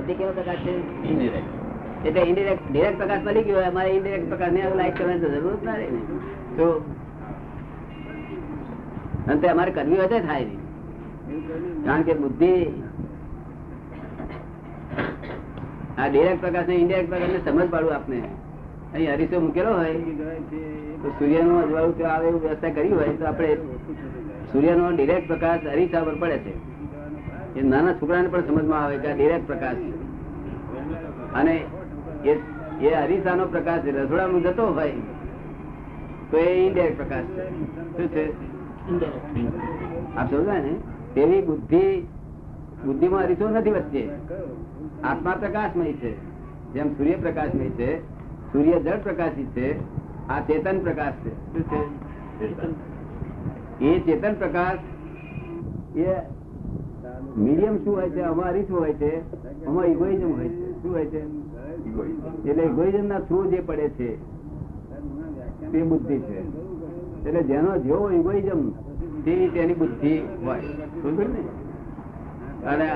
બુદ્ધિ કેવો પ્રકાશ છે? એટલે ઇન્ડિરેક્ટ ડિરેક્ટ પ્રકાશ મળી ગયો અમારે ઇન્ડિરેક્ટ પ્રકાશ ને લાઈટ કરવાની જરૂર ના રહે ને. તો અંતે અમારે કરવી વધે થાય નહીં. કારણ કે બુદ્ધિ આ ડિરેક્ટ પ્રકાશ ને ઇન્ડિરેક્ટ પ્રકાશ ને સમજ પાડું આપને. અહીં હરીસો મૂકેલો હોય, તો સૂર્યનું અજવાળું આવે એવું વ્યવસ્થા કરી હોય, તો આપણે સૂર્યનો ડિરેક્ટ પ્રકાશ હરીસા પર પડે છે. એ નાના છોકરાને પણ સમજમાં આવે કે આ ડિરેક્ટ પ્રકાશ છે. અને એ એ અરીસાનો પ્રકાશ રસોડામાં જતો હોય તો એ ઇન્ડિરેક્ટ પ્રકાશ છે. શું છે? આપ સમજાય ને? તેવી બુદ્ધિ બુદ્ધિમાં અરીસો નથી વચ્ચે. આત્મા પ્રકાશમય છે. જેમ સૂર્ય પ્રકાશમય છે સૂર્ય જળ પ્રકાશિત છે આ ચેતન પ્રકાશ છે. શું છે? એ ચેતન પ્રકાશ એ મીડિયમ શું હોય છે? અમારી શું હોય છે? આમાં ઇગોઇઝમ હોય છે. શું હોય છે? એટલે ઇગોઇઝમ ના થ્રુ જે પડે છે, તે બુદ્ધિ છે. એટલે જેનો જેવો ઇગોઇઝમ તેવી તેની બુદ્ધિ હોય. સમજો ને? અને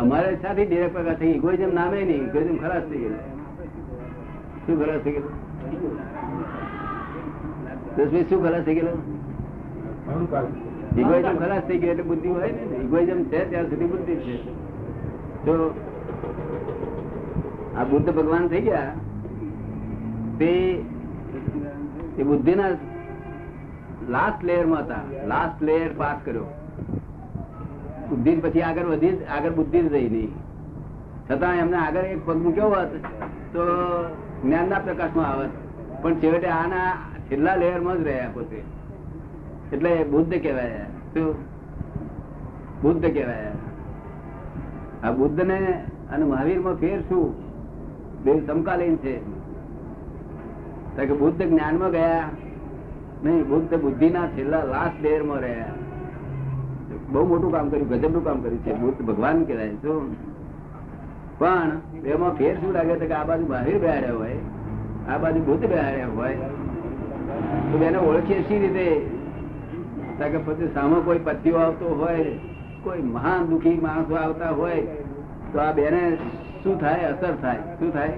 અમારે સાથે ડિરેક્ટ પ્રકાર થઈ ઇગોઇઝમ નામે નહીં. ઇગોઇઝમ ખલાસ થઈ ગયેલું શું ખરાબ થઈ ગયેલું દસમી શું ખરાબ થઈ ગયેલું ઇગોઇઝમ ખલાસ થઈ ગયો એટલે બુદ્ધિ હોય ને ઇગોઇઝમ છે ત્યાં સુધી બુદ્ધિ છે. તો આ બુદ્ધ ભગવાન થઈ ગયા, તે બુદ્ધિના લાસ્ટ લેયરમાં હતા. લાસ્ટ લેયર પાસ કર્યો. બુદ્ધિ પછી આગળ વધી આગળ બુદ્ધિ જ રહી નહીં છતાં એમને આગળ એક પગ મૂક્યો હોત તો જ્ઞાનના પ્રકાશમાં આવત. પણ છેવટે આના છેલ્લા લેયરમાં જ રહ્યા પોતે. એટલે બુદ્ધ કહેવાય. શું? બુદ્ધ કહેવાય. આ બુદ્ધ ને અને મહાવીરમાં ફેર શું? બે સમકાલીન છે. કે બુદ્ધ જ્ઞાનમાં ગયા. નહીં, બુદ્ધ બુદ્ધિના છેલ્લા લાસ્ટ લેયરમાં રહ્યા. બહુ મોટું કામ કર્યું ગજબનું કામ કર્યું છે. બુદ્ધ ભગવાન કહેવાય, શું? પણ એમાં ફેર શું લાગે છે કે આ બાજુ મહાવીર બેહાડ્યા હોય? આ બાજુ બુદ્ધ બેહાડ્યા હોય? તો એને ઓળખીએ સી રીતે? કે પછી સામે કોઈ પતિઓ આવતો હોય કોઈ મહાન દુઃખી માણસો આવતા હોય તો આ બેને શું થાય? અસર થાય. શું થાય?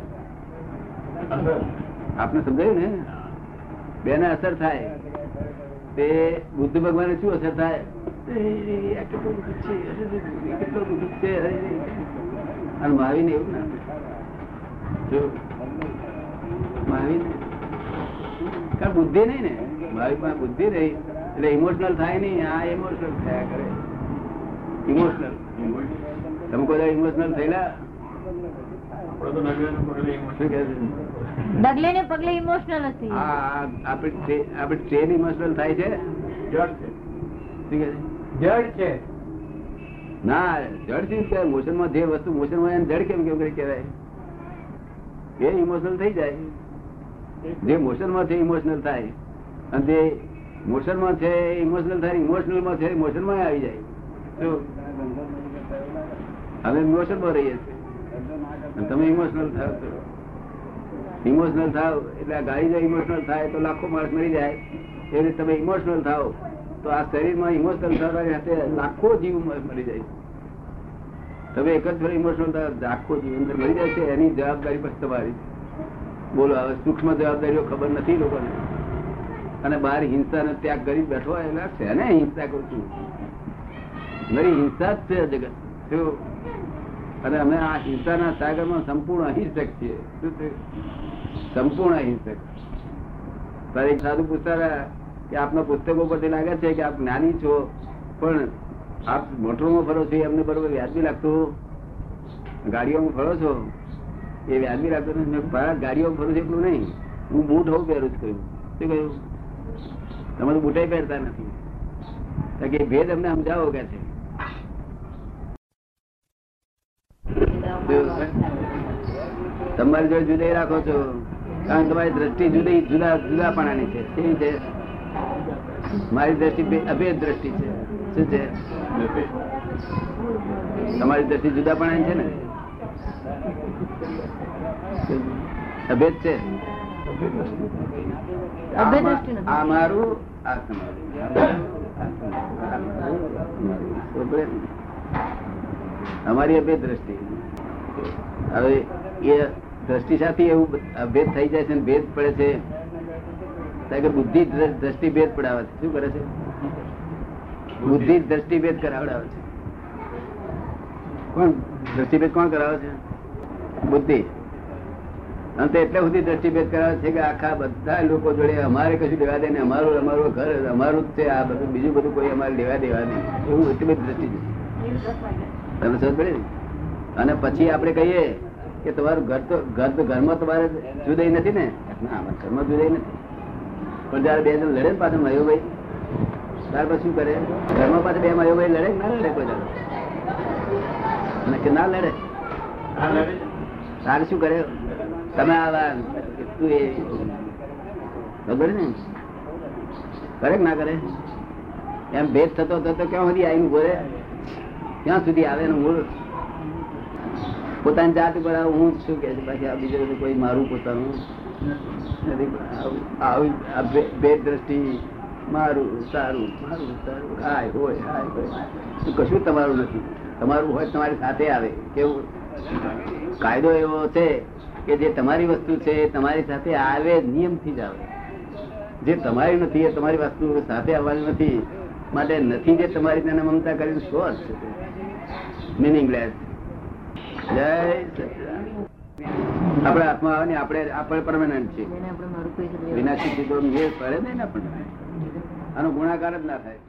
આપને સમજાયું ને? બેને અસર થાય. તે બુદ્ધ ભગવાને શું અસર થાય? અને મહાવીને એવું ના. જો મહાવીર કારણ બુદ્ધિ નહીં ને? મારી બુદ્ધિ રહી. એટલે ઇમોશનલ થાય નહીં આ ઇમોશનલ થયા કરે. ઇમોશનલ તમે કોઈ ઇમોશનલ થયેલા? શું કહે છે? ડગલે ને પગલે ઇમોશનલ હતી. આ આ- આપણે આપણે ટ્રેન ઇમોશનલ થાય છે? શું છે? જડ છે. ના જડ શું કહેવાય મોશનમાં જે વસ્તુ મોશન હોય એને જડ કેમ કેમ કરી કહેવાય? એ ઇમોશનલ થઈ જાય. જે મોશનમાં છે ઇમોશનલ થાય. અને જે મોશનમાં છે ઇમોશનલ થાય ઇમોશનલમાં છે મોશનમાં આવી જાય. હવે ઇમોશનમાં રહીએ છીએ. તમે ઇમોશનલ થાવ ઇમોશનલ થાવ એટલે ગાડી જો ઇમોશનલ થાય તો લાખો માણસ મરી જાય. એ રીતે તમે ઇમોશનલ થાવ તો આ શરીરમાં ઇમોશનલ થવાની સાથે લાખો જીવ મરી જાય તમે એક જ ફરી ઇમોશનલ થાય લાખો જીવ અંદર મરી જાય છે. એની જવાબદારી પછી તમારી બોલો હવે સૂક્ષ્મ જવાબદારીઓ ખબર નથી લોકોને. અને બહાર હિંસા ને ત્યાગ કરી બેઠો એટલે છે ને હિંસા કરું છું મારી હિંસા જ છે જગત. અને અમે આ હિંસાના સાગરમાં સંપૂર્ણ અહિંસક છીએ. શું છે? સંપૂર્ણ અહિંસક. તારે સાધુ પૂછતા કે આપના પુસ્તકો પરથી લાગે છે કે આપ જ્ઞાની છો? પણ આપ મોટરોમાં ફરો છો એમને બરોબર વ્યાજબી લાગતું ગાડીઓમાં ફરો છો? એ વ્યાજબી લાગતું નથી. મેં કીધું, "ભાઈ, ગાડીઓમાં ફરું છું એટલું નહીં. હું બૂટ હોઉં પહેરું છું કહ્યું. શું કહ્યું? તમે તો બુટાઈ પહેરતા નથી. કે ભેદ અમને સમજાવો કે છે. તમારી જોડે જુદાઈ રાખો છો. કારણ તમારી દ્રષ્ટિ જુદી, જુદા જુદા જુદાપણાની છે. કેવી છે? મારી દ્રષ્ટિ અભેદ દ્રષ્ટિ છે. શું છે? તમારી દ્રષ્ટિ જુદાપણાની છે ને? અભેદ છે. અમારી અભેદ દ્રષ્ટિ. હવે એ દ્રષ્ટિ સાથે એવું ભેદ થઈ જાય છે ભેદ પડે છે. કારણ કે બુદ્ધિ દ્રષ્ટિ ભેદ પડાવે છે. શું કરે છે? બુદ્ધિ દ્રષ્ટિ ભેદ કરાવડાવે છે. કોણ? દ્રષ્ટિભેદ કોણ કરાવે છે? બુદ્ધિ. અને તે એટલે સુધી દ્રષ્ટિભેદ કરાવે છે કે આખા બધા લોકો જોડે અમારે કશું લેવા દે ને અમારું અમારું ઘર અમારું જ છે આ બધું બીજું બધું કોઈ અમારે લેવા દેવા નહીં એવું એટલી બધી દ્રષ્ટિ છે. તમે સમજ પડે અને પછી આપણે કહીએ કે તમારું ઘર તો ઘર તો ઘરમાં તમારે જુદાઈ નથી ને? ના ઘરમાં જુદાઈ નથી. પણ જયારે બે જણ લડે ને પાછું મયુભાઈ ત્યાર પછી શું કરે? ઘરમાં પાછું બે મયુભાઈ લડે ના લડે કોઈ દાડો? અને કે ના લડે. તારે શું કરે? તમે આવા તું ખબર ને? કરે ના કરે? એમ ભેદ થતો થતો ક્યાં સુધી આવીને ઊભો ક્યાં સુધી આવે એનું મૂળ? પોતાની જાત ઉપર હું શું કે પછી આ બીજું બધું કોઈ મારું પોતાનું આવું- ભેદ દ્રષ્ટિ મારું, સારું મારું, સારું, હાય, હોય હાય, હોય. કશું તમારું નથી. તમારું હોય તમારી સાથે આવે. કેવું? કાયદો એવો છે કે જે તમારી વસ્તુ છે એ તમારી સાથે આવે નિયમથી જ આવે. જે તમારી નથી એ તમારી વસ્તુ સાથે આવવાની નથી માટે નથી જે તમારી તેને મમતા કરીને શું અર્થ છે મિનિંગલેસ જય આપણે હાથમાં આવે ને આપણે આપણે પરમાનન્ટ છે વિનાશી ચીજો પડે નહીં ને આપણને આનો ગુણાકાર જ ના થાય.